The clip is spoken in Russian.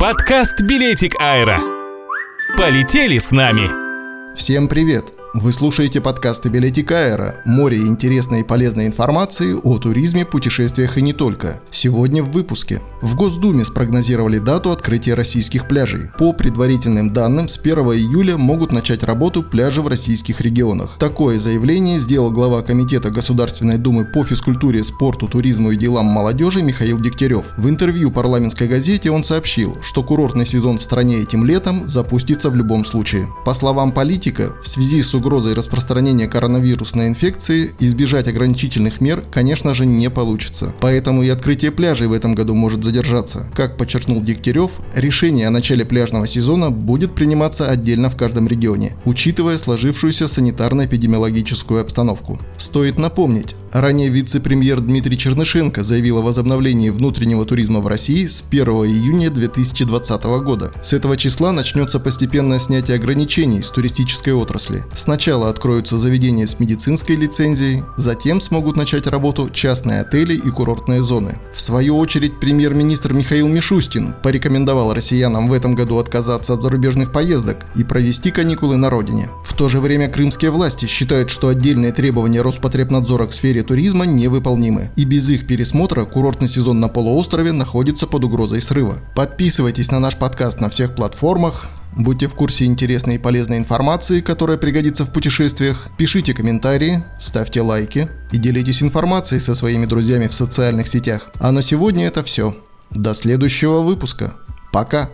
Подкаст «Билетик Аэро». Полетели с нами! Всем привет! Вы слушаете подкасты «Билетик Аэро» – море интересной и полезной информации о туризме, путешествиях и не только. Сегодня в выпуске. В Госдуме спрогнозировали дату открытия российских пляжей. По предварительным данным, с 1 июля могут начать работу пляжи в российских регионах. Такое заявление сделал глава Комитета Государственной Думы по физкультуре, спорту, туризму и делам молодежи Михаил Дегтярев. В интервью парламентской газете он сообщил, что курортный сезон в стране этим летом запустится в любом случае. По словам политика, в связи с угрозой распространения коронавирусной инфекции избежать ограничительных мер, конечно же, не получится. Поэтому и открытие пляжей в этом году может задержаться. Как подчеркнул Дегтярев, решение о начале пляжного сезона будет приниматься отдельно в каждом регионе, учитывая сложившуюся санитарно-эпидемиологическую обстановку. Стоит напомнить, ранее вице-премьер Дмитрий Чернышенко заявил о возобновлении внутреннего туризма в России с 1 июня 2020 года. С этого числа начнется постепенное снятие ограничений с туристической отрасли. Сначала откроются заведения с медицинской лицензией, затем смогут начать работу частные отели и курортные зоны. В свою очередь, премьер-министр Михаил Мишустин порекомендовал россиянам в этом году отказаться от зарубежных поездок и провести каникулы на родине. В то же время крымские власти считают, что отдельные требования Роспотребнадзора к сфере туризма невыполнимы, и без их пересмотра курортный сезон на полуострове находится под угрозой срыва. Подписывайтесь на наш подкаст на всех платформах, Будьте в курсе интересной и полезной информации, которая пригодится в путешествиях. Пишите комментарии, ставьте лайки и делитесь информацией со своими друзьями в социальных сетях. А на сегодня это все. До следующего выпуска. Пока!